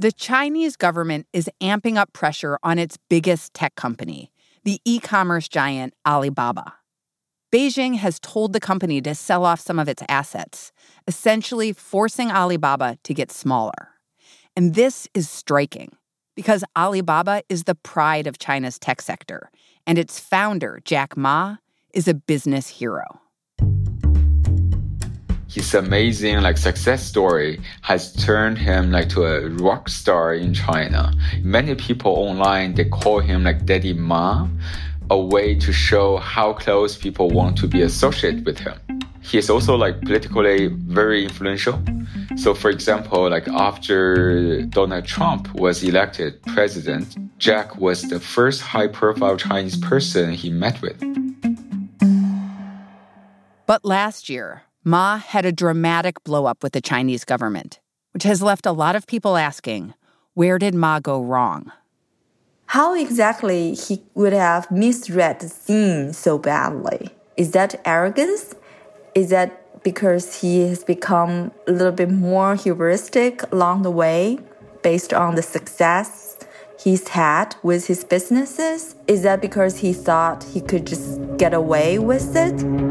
The Chinese government is amping up pressure on its biggest tech company, the e commerce giant Alibaba. Beijing has told the company to sell off some of its assets, essentially forcing Alibaba to get smaller. And this is striking because Alibaba is the pride of China's tech sector, and its founder, Jack Ma, is a business hero. His amazing like success story has turned him like to a rock star in China. Many people online they call him like Daddy Ma a way to show how close people want to be associated with him. He is also like politically very influential. So for example, like after Donald Trump was elected president, Jack was the first high profile Chinese person he met with. But last year, Ma had a dramatic blowup with the Chinese government, which has left a lot of people asking, where did Ma go wrong? how exactly he would have misread the scene so badly. Is that arrogance? Is that because he has become a little bit more heuristic along the way based on the success he's had with his businesses? Is that because he thought he could just get away with it?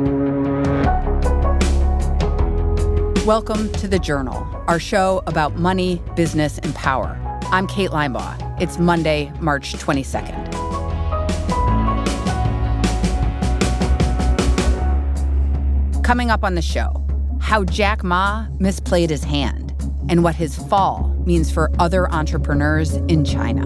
Welcome to The Journal, our show about money, business, and power. I'm Kate Linebaugh. It's Monday, March 22nd. Coming up on the show, how Jack Ma misplayed his hand and what his fall means for other entrepreneurs in China.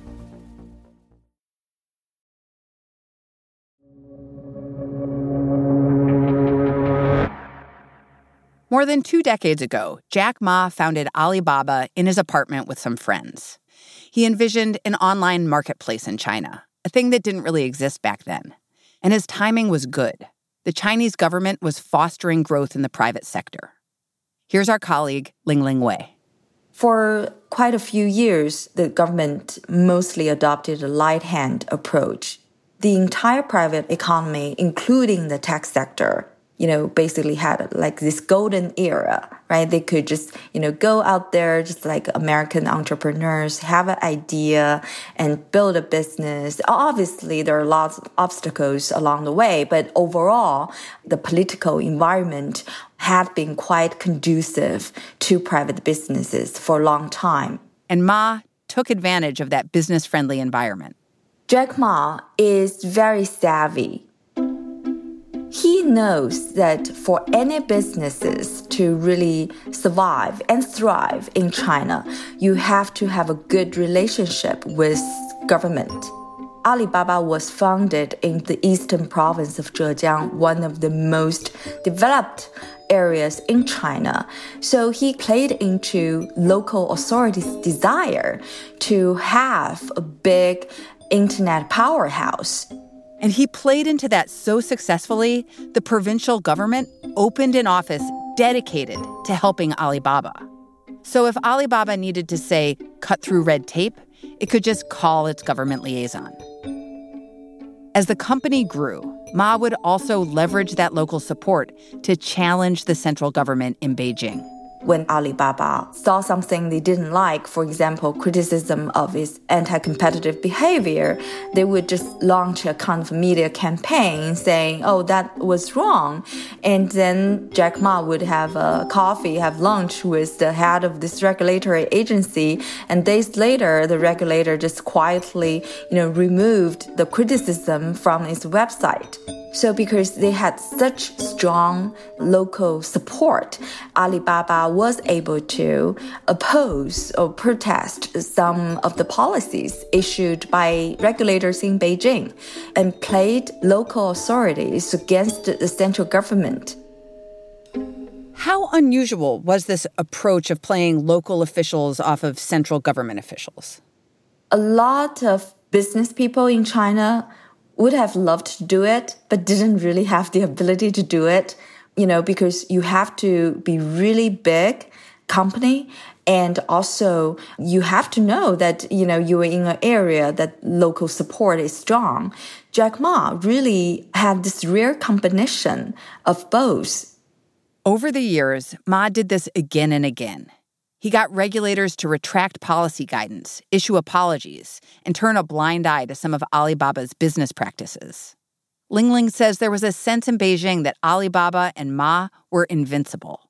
More than two decades ago, Jack Ma founded Alibaba in his apartment with some friends. He envisioned an online marketplace in China, a thing that didn't really exist back then. And his timing was good. The Chinese government was fostering growth in the private sector. Here's our colleague, Lingling Wei. For quite a few years, the government mostly adopted a light hand approach. The entire private economy, including the tech sector, you know, basically had like this golden era, right? They could just, you know, go out there, just like American entrepreneurs, have an idea and build a business. Obviously, there are lots of obstacles along the way, but overall, the political environment had been quite conducive to private businesses for a long time. And Ma took advantage of that business friendly environment. Jack Ma is very savvy he knows that for any businesses to really survive and thrive in China, you have to have a good relationship with government. Alibaba was founded in the eastern province of Zhejiang, one of the most developed areas in China. So he played into local authorities' desire to have a big internet powerhouse. And he played into that so successfully, the provincial government opened an office dedicated to helping Alibaba. So if Alibaba needed to, say, cut through red tape, it could just call its government liaison. As the company grew, Ma would also leverage that local support to challenge the central government in Beijing when Alibaba saw something they didn't like, for example, criticism of its anti competitive behavior, they would just launch a kind of media campaign saying, oh, that was wrong. And then Jack Ma would have a coffee, have lunch with the head of this regulatory agency. And days later, the regulator just quietly, you know, removed the criticism from its website. So because they had such strong local support, Alibaba was able to oppose or protest some of the policies issued by regulators in Beijing and played local authorities against the central government. How unusual was this approach of playing local officials off of central government officials? A lot of business people in China would have loved to do it, but didn't really have the ability to do it, you know, because you have to be really big company. And also you have to know that you know you're in an area that local support is strong. Jack ma really had this rare combination of both. Over the years ma did this again and again he got regulators to retract policy guidance, issue apologies, and turn a blind eye to some of Alibaba's business practices. Lingling says there was a sense in Beijing that Alibaba and Ma were invincible.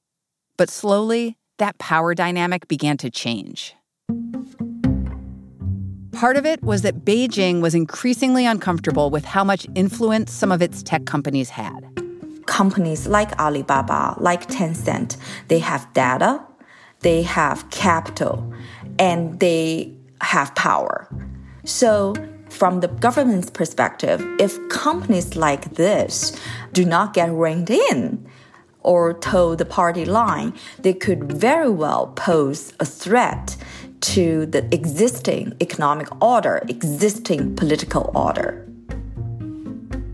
But slowly, that power dynamic began to change. Part of it was that Beijing was increasingly uncomfortable with how much influence some of its tech companies had. Companies like Alibaba, like Tencent, they have data, they have capital, and they have power. So, from the government's perspective, if companies like this do not get reined in or toe the party line, they could very well pose a threat to the existing economic order, existing political order.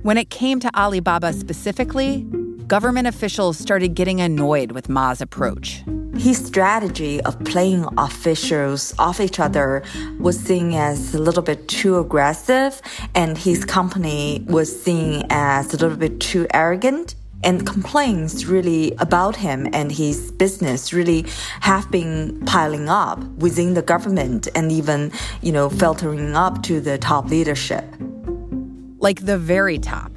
When it came to Alibaba specifically, government officials started getting annoyed with Ma's approach. His strategy of playing officials off each other was seen as a little bit too aggressive, and his company was seen as a little bit too arrogant. And complaints really about him and his business really have been piling up within the government and even, you know, filtering up to the top leadership. Like the very top.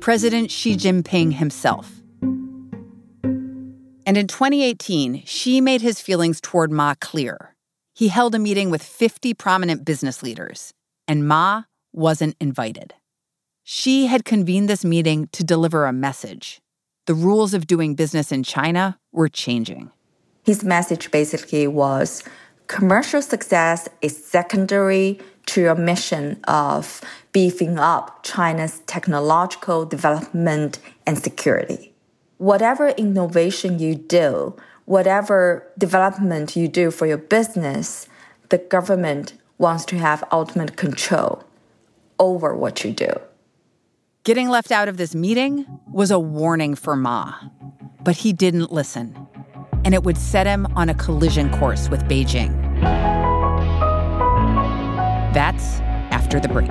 President Xi Jinping himself. And in 2018, Xi made his feelings toward Ma clear. He held a meeting with 50 prominent business leaders, and Ma wasn't invited. Xi had convened this meeting to deliver a message. The rules of doing business in China were changing. His message basically was commercial success is secondary to your mission of beefing up China's technological development and security whatever innovation you do, whatever development you do for your business, the government wants to have ultimate control over what you do. Getting left out of this meeting was a warning for Ma, but he didn't listen, and it would set him on a collision course with Beijing. That's after the break.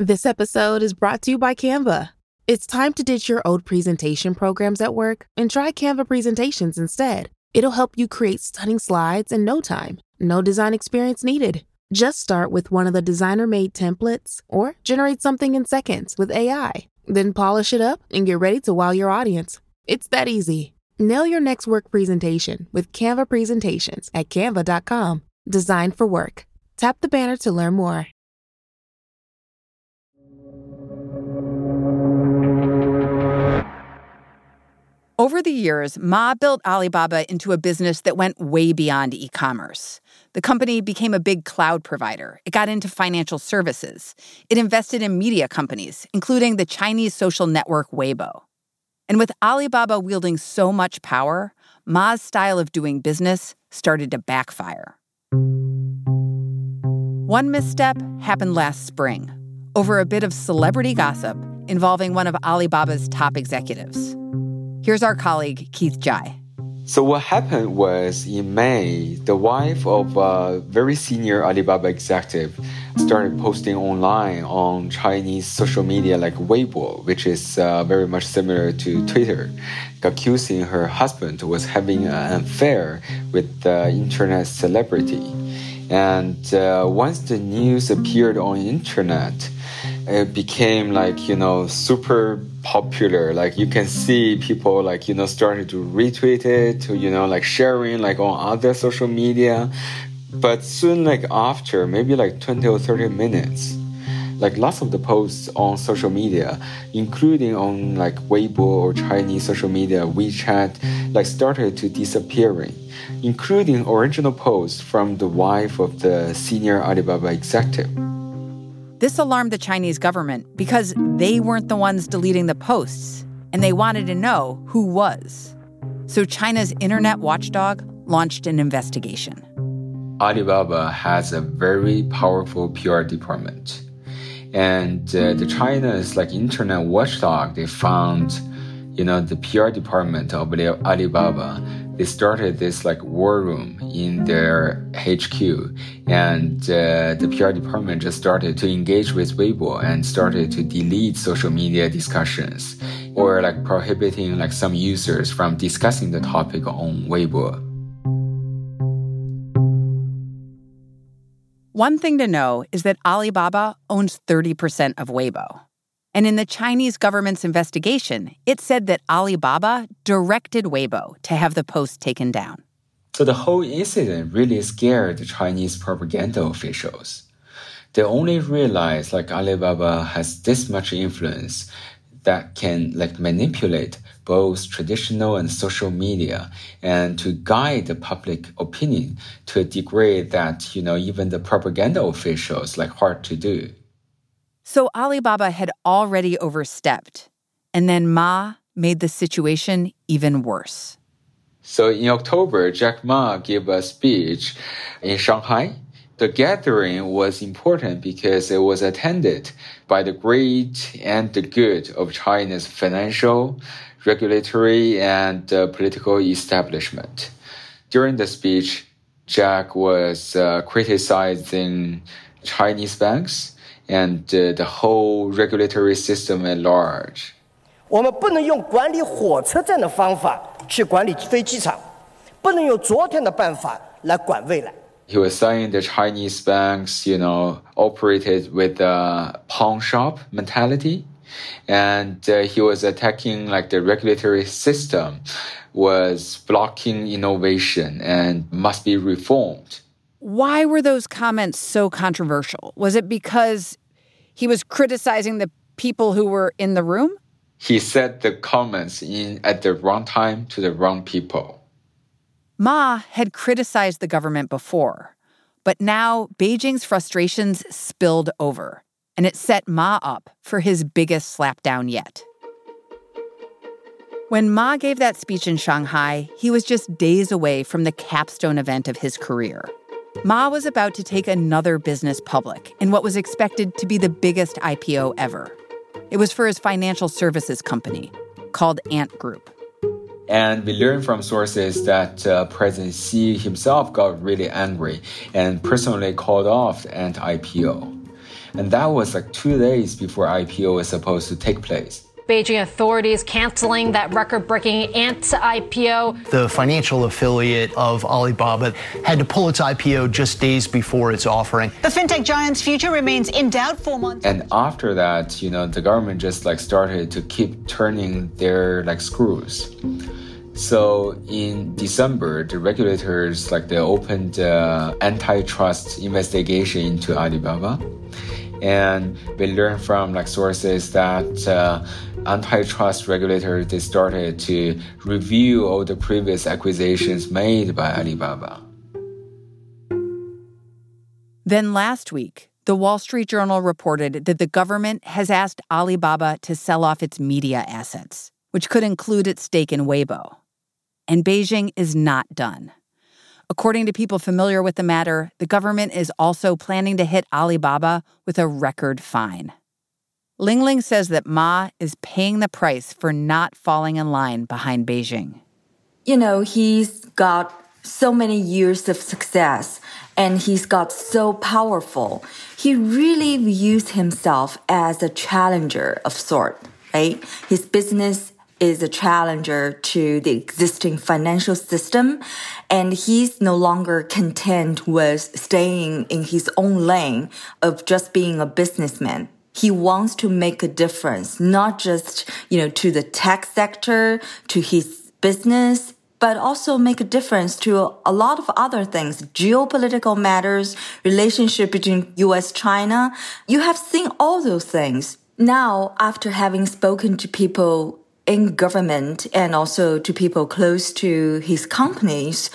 This episode is brought to you by Canva. It's time to ditch your old presentation programs at work and try Canva presentations instead. It'll help you create stunning slides in no time. No design experience needed. Just start with one of the designer made templates or generate something in seconds with AI. Then polish it up and get ready to wow your audience. It's that easy. Nail your next work presentation with Canva presentations at canva.com. Designed for work. Tap the banner to learn more. Over the years, Ma built Alibaba into a business that went way beyond e commerce. The company became a big cloud provider. It got into financial services. It invested in media companies, including the Chinese social network Weibo. And with Alibaba wielding so much power, Ma's style of doing business started to backfire. One misstep happened last spring over a bit of celebrity gossip involving one of Alibaba's top executives. Here's our colleague, Keith Zhai. So what happened was in May, the wife of a very senior Alibaba executive started posting online on Chinese social media like Weibo, which is uh, very much similar to Twitter, accusing her husband was having an affair with the internet celebrity. And uh, once the news appeared on internet, it became like you know super popular. Like you can see people like you know starting to retweet it to you know like sharing like on other social media. But soon like after maybe like 20 or 30 minutes like lots of the posts on social media including on like weibo or chinese social media wechat like started to disappearing including original posts from the wife of the senior alibaba executive this alarmed the Chinese government because they weren't the ones deleting the posts, and they wanted to know who was. So China's internet watchdog launched an investigation. Alibaba has a very powerful PR department. And uh, the China's like internet watchdog, they found, you know, the PR department of Alibaba they started this like war room in their HQ, and uh, the PR department just started to engage with Weibo and started to delete social media discussions or like prohibiting like some users from discussing the topic on Weibo. One thing to know is that Alibaba owns 30% of Weibo. And in the Chinese government's investigation, it said that Alibaba directed Weibo to have the post taken down. So the whole incident really scared the Chinese propaganda officials. They only realized like Alibaba has this much influence that can like manipulate both traditional and social media and to guide the public opinion to a degree that you know even the propaganda officials like hard to do so Alibaba had already overstepped, and then Ma made the situation even worse. So in October, Jack Ma gave a speech in Shanghai. The gathering was important because it was attended by the great and the good of China's financial, regulatory, and uh, political establishment. During the speech, Jack was uh, criticizing Chinese banks and uh, the whole regulatory system at large. 我们不能用管理火车站的方法去管理飞机场，不能用昨天的办法来管未来。He was saying the Chinese banks, you know, operated with a pawn shop mentality, and uh, he was attacking like the regulatory system was blocking innovation and must be reformed. Why were those comments so controversial? Was it because he was criticizing the people who were in the room? He said the comments in at the wrong time to the wrong people. Ma had criticized the government before, but now Beijing's frustrations spilled over, and it set Ma up for his biggest slapdown yet. When Ma gave that speech in Shanghai, he was just days away from the capstone event of his career Ma was about to take another business public in what was expected to be the biggest IPO ever. It was for his financial services company called Ant Group. And we learned from sources that uh, President Xi himself got really angry and personally called off the Ant IPO. And that was like two days before IPO was supposed to take place. Beijing authorities canceling that record breaking Ant IPO. The financial affiliate of Alibaba had to pull its IPO just days before its offering. The fintech giant's future remains in doubt for months. And after that, you know, the government just like started to keep turning their like screws. So in December, the regulators like they opened uh, antitrust investigation into Alibaba, and we learned from like sources that uh, antitrust regulators they started to review all the previous acquisitions made by Alibaba. Then last week, the Wall Street Journal reported that the government has asked Alibaba to sell off its media assets, which could include its stake in Weibo. And Beijing is not done. According to people familiar with the matter, the government is also planning to hit Alibaba with a record fine. Lingling says that Ma is paying the price for not falling in line behind Beijing. You know, he's got so many years of success and he's got so powerful. He really views himself as a challenger of sort, right? His business is a challenger to the existing financial system and he's no longer content with staying in his own lane of just being a businessman he wants to make a difference, not just, you know, to the tech sector, to his business, but also make a difference to a lot of other things, geopolitical matters, relationship between US, China. You have seen all those things. Now, after having spoken to people in government and also to people close to his companies,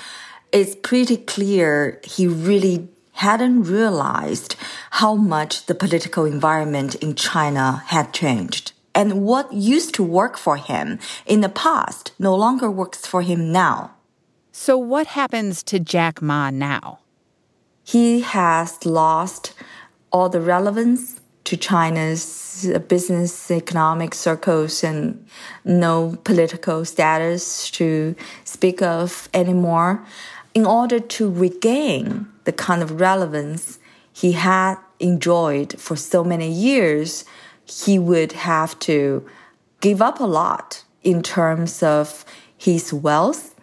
it's pretty clear he really hadn't realized how much the political environment in China had changed. And what used to work for him in the past no longer works for him now. So, what happens to Jack Ma now? He has lost all the relevance to China's business economic circles and no political status to speak of anymore. In order to regain the kind of relevance he had enjoyed for so many years, he would have to give up a lot in terms of his wealth,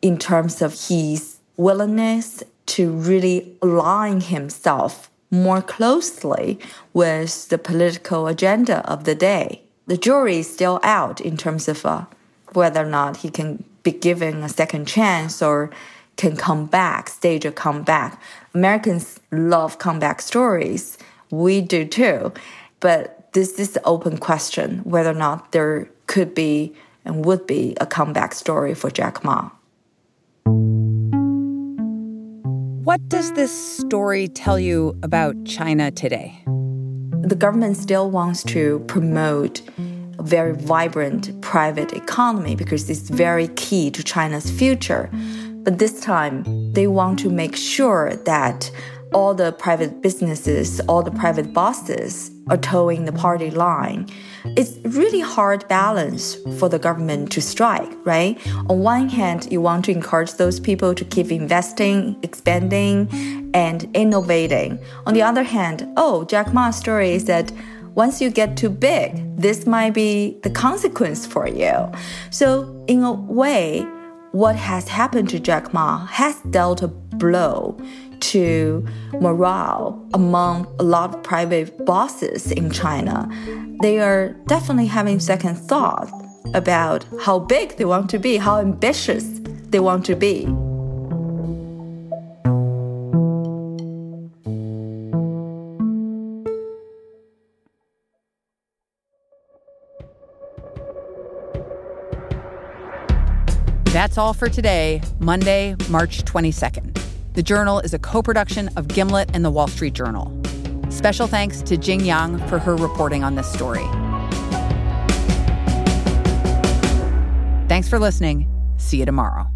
in terms of his willingness to really align himself more closely with the political agenda of the day. The jury is still out in terms of uh, whether or not he can be given a second chance or can come back, stage a comeback. Americans love comeback stories. We do too. But this is the open question whether or not there could be and would be a comeback story for Jack Ma. What does this story tell you about China today? The government still wants to promote a very vibrant private economy because it's very key to China's future. But this time, they want to make sure that all the private businesses, all the private bosses are toeing the party line. It's really hard balance for the government to strike, right? On one hand, you want to encourage those people to keep investing, expanding, and innovating. On the other hand, oh, Jack Ma's story is that once you get too big, this might be the consequence for you. So, in a way, what has happened to Jack Ma has dealt a blow to morale among a lot of private bosses in China. They are definitely having second thoughts about how big they want to be, how ambitious they want to be. That's all for today, Monday, March 22nd. The Journal is a co production of Gimlet and the Wall Street Journal. Special thanks to Jing Yang for her reporting on this story. Thanks for listening. See you tomorrow.